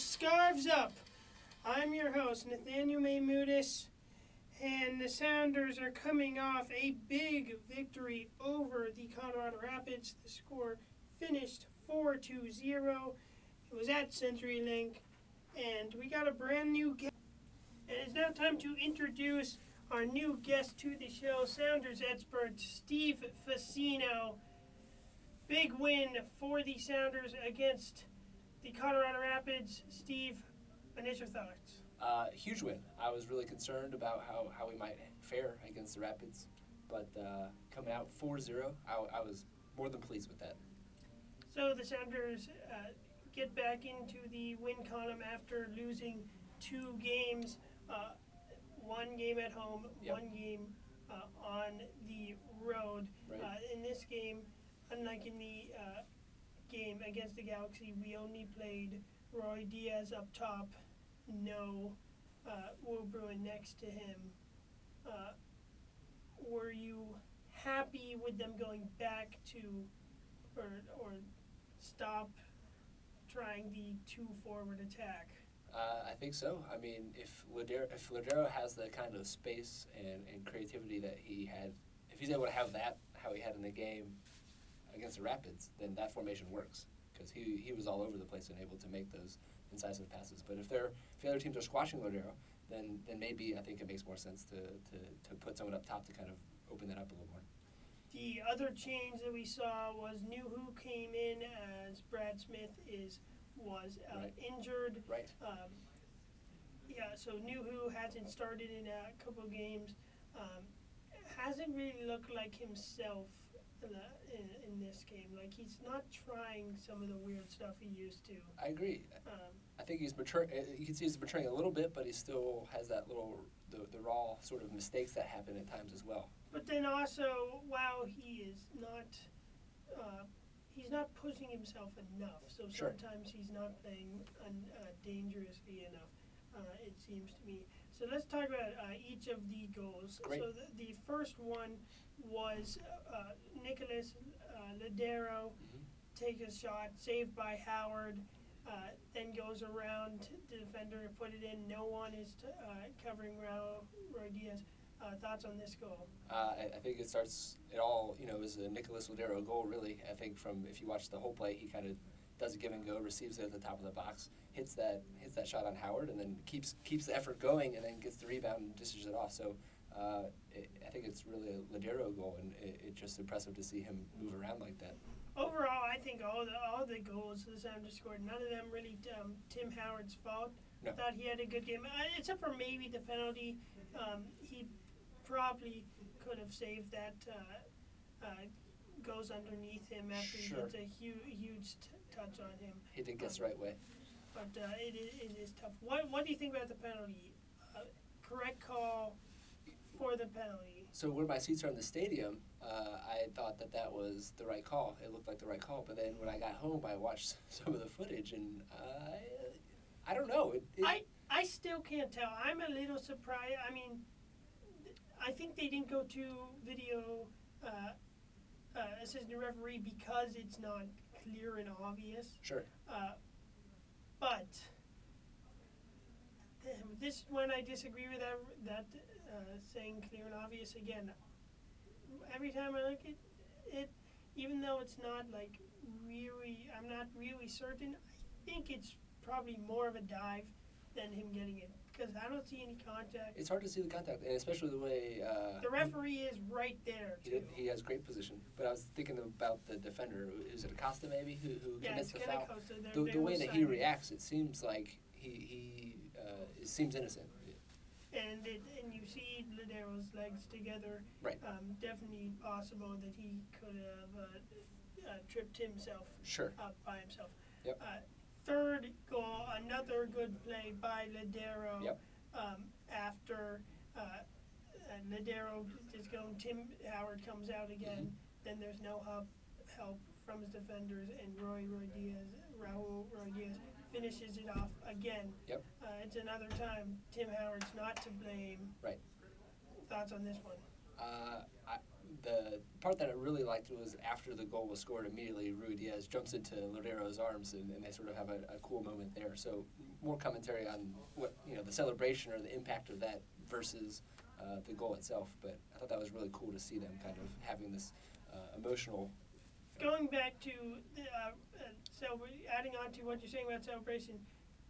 Scarves Up. I'm your host, Nathaniel Maymudis, and the Sounders are coming off a big victory over the Colorado Rapids. The score finished 4 to 0. It was at CenturyLink, and we got a brand new guest. And it's now time to introduce our new guest to the show, Sounders expert Steve Facino. Big win for the Sounders against the Colorado Rapids. Steve, initial thoughts. Uh, huge win. I was really concerned about how, how we might fare against the Rapids, but uh, coming out 4 0, I, I was more than pleased with that. So the Sounders uh, get back into the win column after losing two games uh, one game at home, Yep. one game uh, on the road. Right. Uh, in this game, unlike in the uh, game against the Galaxy, we only played Ruidiaz up top, no uh, Will Bruin next to him. Uh, were you happy with them going back to, or, or stop trying the two forward attack? Uh, I think so. I mean, if Lodeiro, if Lodeiro has the kind of space and, and creativity that he had, if he's able to have that, how he had in the game against the Rapids, then that formation works because he, he was all over the place and able to make those incisive passes. But if they're if the other teams are squashing Lodeiro, then then maybe I think it makes more sense to, to, to put someone up top to kind of open that up a little more. The other change that we saw was New Who came in as Brad Smith is was uh, Right. injured. Right. Um, yeah, so Nouhou hasn't started in a couple games. Um, hasn't really looked like himself in, the, in, in this game. Like he's not trying some of the weird stuff he used to. I agree. Um, I think he's mature. uh, You can see he's maturing a little bit, but he still has that little the, the raw sort of mistakes that happen at times as well. But then also, while he is not, uh, he's not pushing himself enough. So Sure. sometimes he's not playing un, uh, dangerously enough. Uh, it seems to me. So let's talk about uh, each of the goals. Great. So the, the first one was uh, Nicholas uh, Lodeiro Mhm. take a shot, saved by Howard. Uh, then goes around the defender to put it in. No one is t- uh, covering Raul Ruidiaz. Uh, thoughts on this goal? Uh, I, I think it starts it all. You know, is a Nicholas Lodeiro goal. Really, I think from if you watch the whole play, he kind of does a give and go, receives it at the top of the box, hits that hits that shot on Howard, and then keeps keeps the effort going, and then gets the rebound and dishes it off. So. Uh, it, I think it's really a Lodeiro goal, and it, it's just impressive to see him move around like that. Overall, I think all the all the goals the Sounders scored, none of them really um, Tim Howard's fault. No. Thought he had a good game, uh, except for maybe the penalty. Um, he probably could have saved that. Uh, uh, goes underneath him after Sure. he gets a huge huge t- touch on him. He did get the right way. But uh, it, is, it is tough. What What do you think about the penalty? Uh, correct call for the penalty. So where my seats are in the stadium, uh, I thought that that was the right call. It looked like the right call. But then when I got home, I watched some of the footage, and I, I don't know. It, it, I I still can't tell. I'm a little surprised. I mean, th- I think they didn't go to video uh, uh, assistant referee because it's not clear and obvious. sure. Uh, but this is when I disagree with that. That uh, saying clear and obvious again. Every time I look at it, even though it's not like really, I'm not really certain. I think it's probably more of a dive than him getting it because I don't see any contact. It's hard to see the contact, and especially the way uh, The referee is right there He, too. he has great position. But I was thinking about the defender. Is it Acosta maybe who, who yeah, commits it's the foul? They're- The, the way that he reacts, it seems like he he uh, it seems innocent. and it, and you see Lodeiro's legs together. Right. Um, definitely possible that he could have uh, uh, tripped himself Sure. up by himself. Yep. Uh, third goal, another good play by Lodeiro. Yep. Um, after uh, Lodeiro is going, Tim Howard comes out again. Mm-hmm. Then there's no help help from his defenders, and Roy Roy Diaz, Raul Ruidiaz finishes it off again. Yep. Uh, it's another time Tim Howard's not to blame. Right. Thoughts on this one? Uh, the part that I really liked was after the goal was scored, immediately Ruidiaz jumps into Lodeiro's arms, and, and they sort of have a, a cool moment there. So more commentary on what you know the celebration or the impact of that versus uh, the goal itself. But I thought that was really cool to see them kind of having this uh, emotional. Going back to the, uh, uh, so we're adding on to what you're saying about celebration,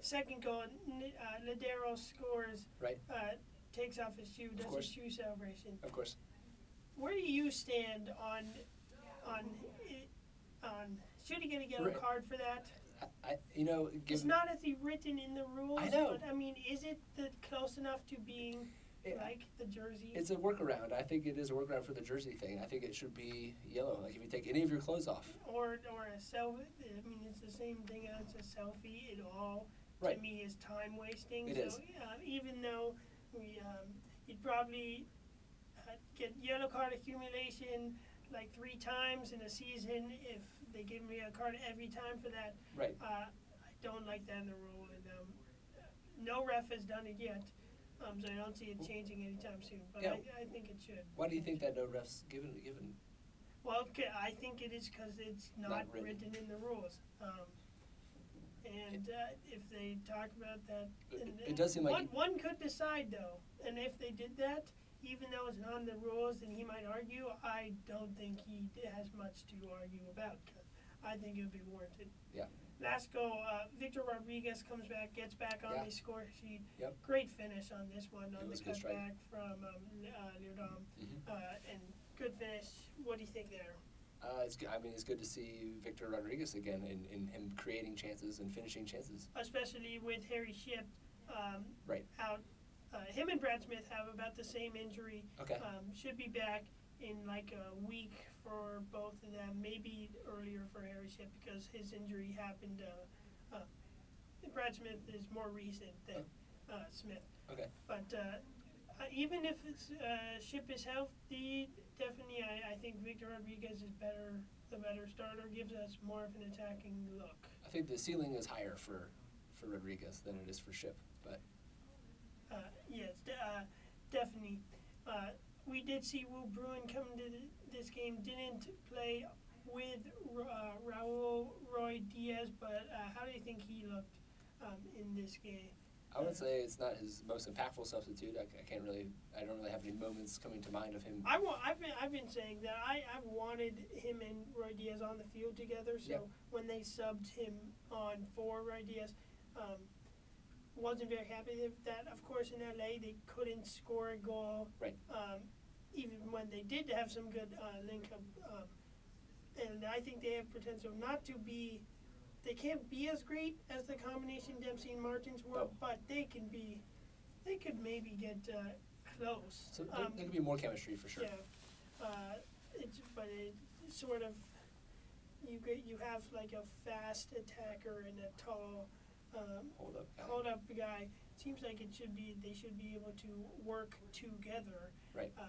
second goal, uh, Lodeiro scores. Right. Uh, takes off his shoe, does his course. shoe celebration. Of course, Where do you stand on on on should he get a yellow Right. card for that? I, I you know It's given not as he written in the rules. I know. But I mean, is it the, close enough to being it- like the jersey? it's a workaround. I think it is a workaround for the jersey thing. I think it should be yellow. Like if you take any of your clothes off, or or a selfie. I mean, it's the same thing as a selfie. It all Right. to me is time wasting. It so is. Uh, even though we um, you'd probably get yellow card accumulation like three times in a season if they give me a card every time for that. right? Uh, I don't like that in the rule, and um, no ref has done it yet. Um, so I don't see it changing anytime soon, but Yeah. I, I think it should. Why do you think that no refs given given? Well, okay, I think it is because it's not, Not written. written. in the rules. Um, and uh, if they talk about that, It- and, it does seem like one, it- one could decide though, and if they did that, even though it's not in the rules, and he might argue, I don't think he has much to argue about. 'cause I think it would be warranted. Yeah. Last goal, uh, Victor Rodriguez comes back, gets back on Yeah. the score sheet. Yep. Great finish on this one on the was a good strike. cutback from um, uh. Mhm. Uh, and good finish. What do you think there? Uh, it's good. I mean, it's good to see Victor Rodriguez again and, and him creating chances and finishing chances. Especially with Harry Shipp um, Right. out. Uh, him and Brad Smith have about the same injury. Okay. Um, should be back in like a week for both of them, maybe earlier for Harry Shipp because his injury happened. Uh, uh, Brad Smith is more recent than uh, Smith. Okay. But uh, uh, even if it's, uh, Shipp is healthy, definitely I, I think Victor Rodriguez is better, the better starter, gives us more of an attacking look. I think the ceiling is higher for for Rodriguez than it is for Shipp, but yes, uh, definitely. Uh, we did see Will Bruin come to th- this game, didn't play with uh, Raul Roy Diaz, but uh, how do you think he looked um, in this game? I would say it's not his most impactful substitute. I, I can't really, I don't really have any moments coming to mind of him. I wa- I've been I've been saying that I I've wanted him and Ruidiaz on the field together. So Yeah. when they subbed him on for Ruidiaz, um, wasn't very happy with that. Of course, in LA they couldn't score a goal. Right. Um, even when they did have some good uh, link up, um, and I think they have potential not to be. They can't be as great as the combination Dempsey and Martins were, No. but they can be. They could maybe get uh, close. So there, Um, there could be more chemistry for sure. yeah, uh, it's but it sort of you get you have like a fast attacker and a tall um, Hold up. hold up guy. Seems like it should be they should be able to work together. Right. Uh,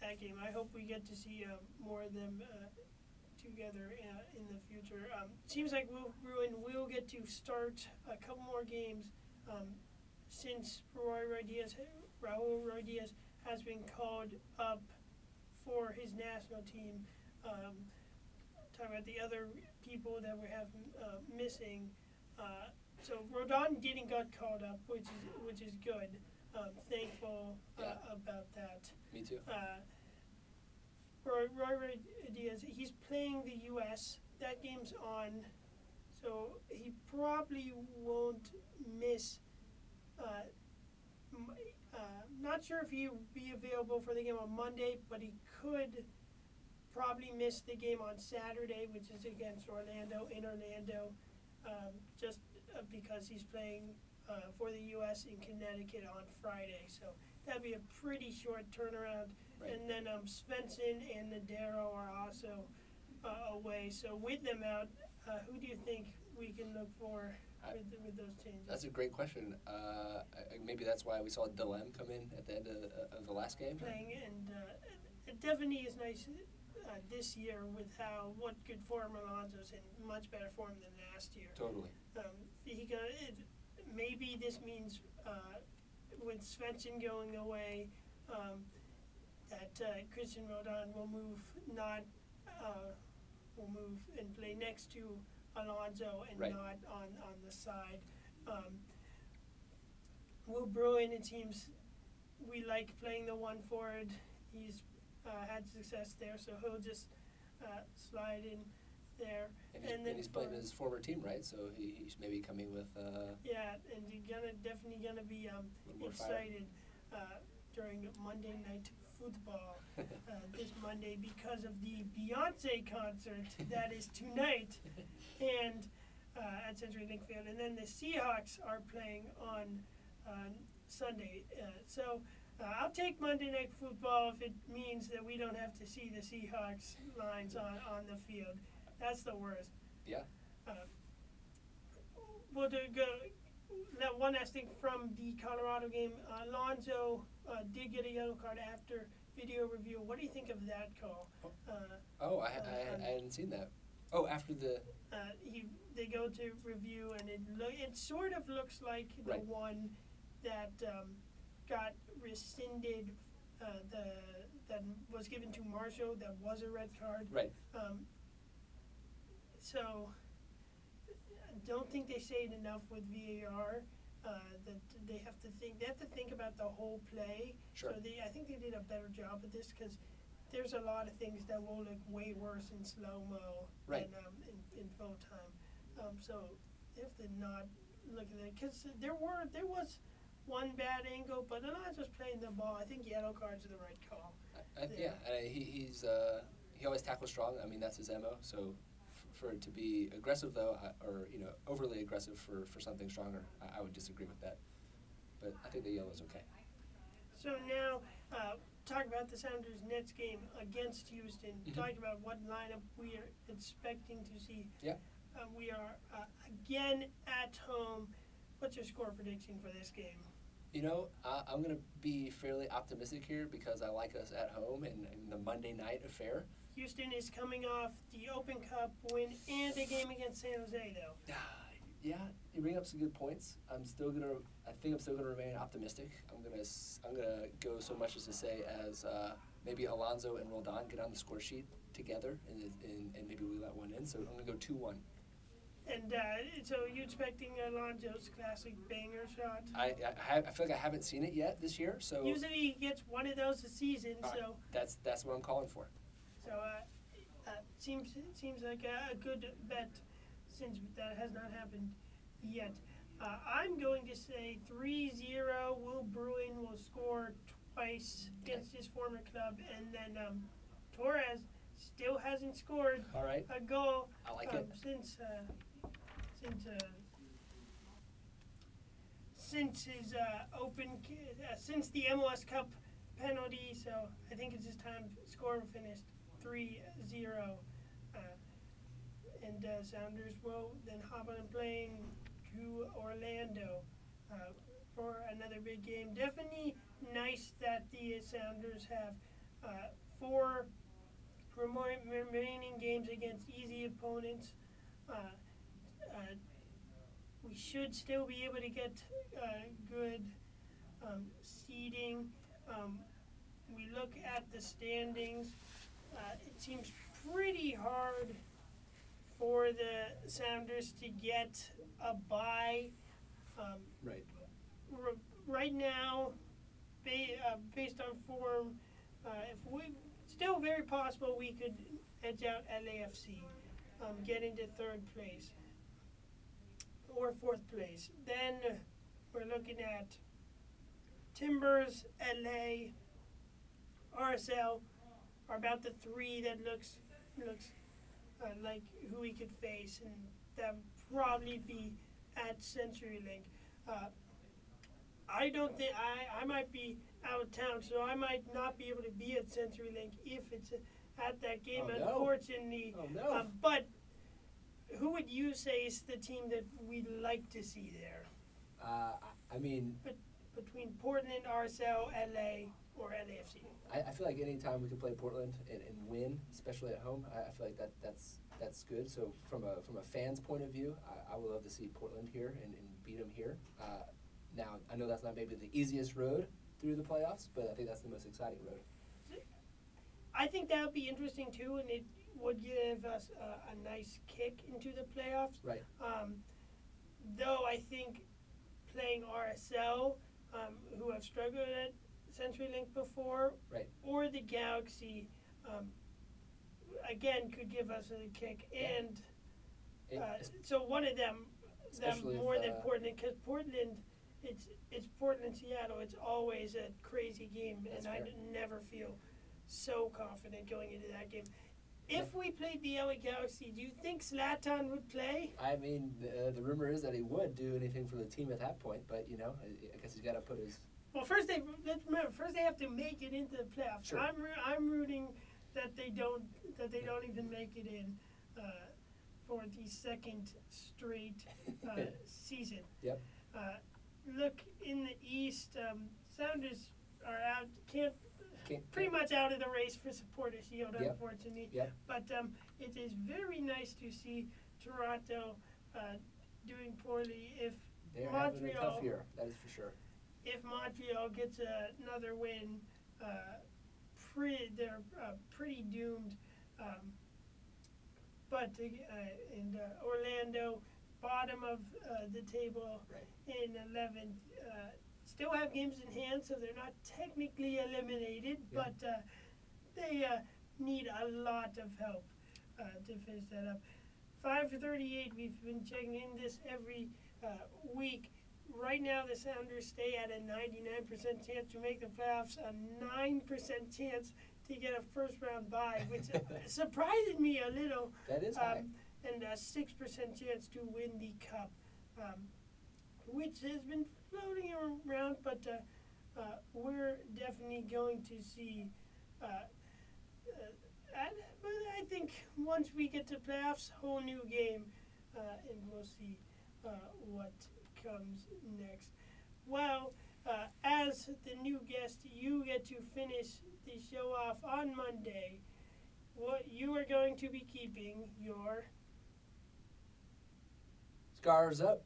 that game, I hope we get to see uh, more of them uh, together uh, in the future. Um, seems like Will Bruin will get to start a couple more games um, since Roy Rodriguez, Raul Diaz has been called up for his national team. Um, talking about the other people that we have uh, missing. Uh, so Roldan didn't got called up, which is which is good. Um, thankful uh, Yeah. about that. Me too. Uh, Roy, Roy Diaz, he's playing the U.S. That game's on, so he probably won't miss. Uh, uh, not sure if he'll be available for the game on Monday, but he could probably miss the game on Saturday, which is against Orlando in Orlando, um, just uh, because he's playing uh, for the U.S. in Connecticut on Friday. So that'd be a pretty short turnaround. Right. And then um, Svensson and Lodeiro are also uh, away. So with them out, uh, who do you think we can look for I- with, with those changes? That's a great question. Uh, I- maybe that's why we saw Delem come in at the end of, of the last game. playing, and uh, it definitely is nice uh, this year with how what good form Alonso's in, much better form than last year. Totally. Um, he go, it, maybe this means uh, with Svensson going away, um, that uh, Cristian Roldan will move not uh, will move and play next to Alonso and Right. not on on the side. Um, Will Bruin, it seems, we like playing the one forward. He's uh, had success there, so he'll just uh, slide in there. And he's, And and then he's playing for- his former team, right? So he, he's maybe coming with uh, Yeah, and you're gonna definitely gonna be um, a little more fire. excited uh, during Monday night football uh, this Monday because of the Beyonce concert that is tonight and uh, at Century Link Field, and then the Seahawks are playing on uh, Sunday. Uh, so I'll take Monday night football if it means that we don't have to see the Seahawks lines on, on the field. That's the worst. Yeah. Uh, we'll do go. Now, one last thing from the Colorado game. Alonso uh, did get a yellow card after video review. What do you think of that call? Uh, oh, I, I, Uh, I hadn't seen that. Oh, after the uh, he they go to review and it lo- it sort of looks like the Right. one that um, got rescinded. Uh, the that was given to Marshall that was a red card. right. Um, so I don't think they say it enough with VAR. Uh, that they have to think. They have to think about the whole play. Sure. So they, I think they did a better job of this because there's a lot of things that will look way worse in slow mo Right. than um, in, in full time. Um, so they have to not look at that because there were there was one bad angle, but they're not just playing the ball. I think yellow cards are the right call. I, I, yeah, and he, he's uh, he always tackles strong. I mean, that's his mo. So f- for it to be aggressive though, I, or you know, overly aggressive for, for something stronger, I, I would disagree with that. But I think the yellow is okay. So now, uh, talk about the Sounders Nets game against Houston. Mhm. Talk about what lineup we are expecting to see. Yeah. Uh, we are uh, again at home. What's your score prediction for this game? You know, I, I'm going to be fairly optimistic here because I like us at home and, and the Monday night affair. Houston is coming off the Open Cup win and a game against San Jose, though. Yeah, you bring up some good points. I'm still gonna. I think I'm still gonna remain optimistic. I'm gonna. I'm gonna go so much as to say as uh, maybe Alonso and Roldan get on the score sheet together, and, and, and maybe we let one in. So I'm gonna go two one. And uh, so you expecting Alonso's classic banger shot? I I, I feel like I haven't seen it yet this year, so Usually he gets one of those a season, right. so that's that's what I'm calling for. So uh, uh, seems seems like a, a good bet since that has not happened yet. Uh, I'm going to say 3-0. Will Bruin will score twice against his former club, and then um, Torres still hasn't scored All right, a goal I like um, it. since uh, since since his uh, open uh, since the MLS Cup penalty. So I think it's his time. Score finished 3-0. Uh, and uh, Sounders will then hop on a plane to Orlando uh, for another big game. Definitely nice that the Sounders have four remaining games against easy opponents. Uh, uh, we should still be able to get uh, good um, seeding. Um, we look at the standings. Uh, it seems pretty hard for the Sounders to get a bye. Um, Right. r- right now, ba- uh, based on form, uh, if we still very possible we could edge out LAFC, um, get into third place or fourth place. Then uh, we're looking at Timbers, LA, RSL are about the three that looks looks uh, like who we could face, and that would probably be at CenturyLink. Uh, I don't think I, I might be out of town, so I might not be able to be at CenturyLink if it's at that game. Oh, no. Unfortunately, Oh no. um, but who would you say is the team that we'd like to see there uh, I- mean, between Portland, RSL, LA, or LAFC? I, I feel like anytime we can play Portland and, and win, especially at home, I, I feel like that that's that's good. So from a from a fan's point of view, I, I would love to see Portland here and, and beat them here. Uh, now I know that's not maybe the easiest road through the playoffs, but I think that's the most exciting road. I think that would be interesting too, and it would give us a, a nice kick into the playoffs. Right. Um, though I think playing RSL, um, who have struggled at CenturyLink before, Right. or the Galaxy, um, again could give us a kick. Yeah. And It- uh, so one of them, them more if, than uh, Portland, because Portland, it's it's Portland Seattle. It's always a crazy game, and I fair. never feel so confident going into that game. If we played the LA Galaxy, do you think Zlatan would play? I mean, the, the rumor is that he would do anything for the team at that point, but you know, I, I guess he's got to put his. Well, first they let's remember first they have to make it into the playoffs. Sure. I'm I'm rooting that they don't that they don't even make it in uh, for the second straight uh, season. Yep. Uh, look in the East, um, Sounders are out. Can't Can't, pretty much out of the race for supporter shield, Yep. unfortunately. Yep. But um, it is very nice to see Toronto uh, doing poorly. If They're having a Montreal- tough year, that is for sure. if Montreal gets a, another win, uh, pretty, they're uh, pretty doomed. Um, but uh, in uh, Orlando, bottom of uh, the table Right. in 11th, uh, still have games in hand, so they're not technically eliminated, Yeah. but uh, they uh, need a lot of help uh, to finish that up. 538, we've been checking in this every uh, week. Right now, the Sounders stay at a 99% chance to make the playoffs, a 9% chance to get a first round bye, which surprised me a little, That is high. um, and a 6% chance to win the Cup, um, which has been floating around, but uh, uh, we're definitely going to see. Uh, uh, but I think once we get to playoffs, whole new game, uh, and we'll see what comes next. Well, as the new guest, you get to finish the show off on Monday. What you are going to be keeping your scars up.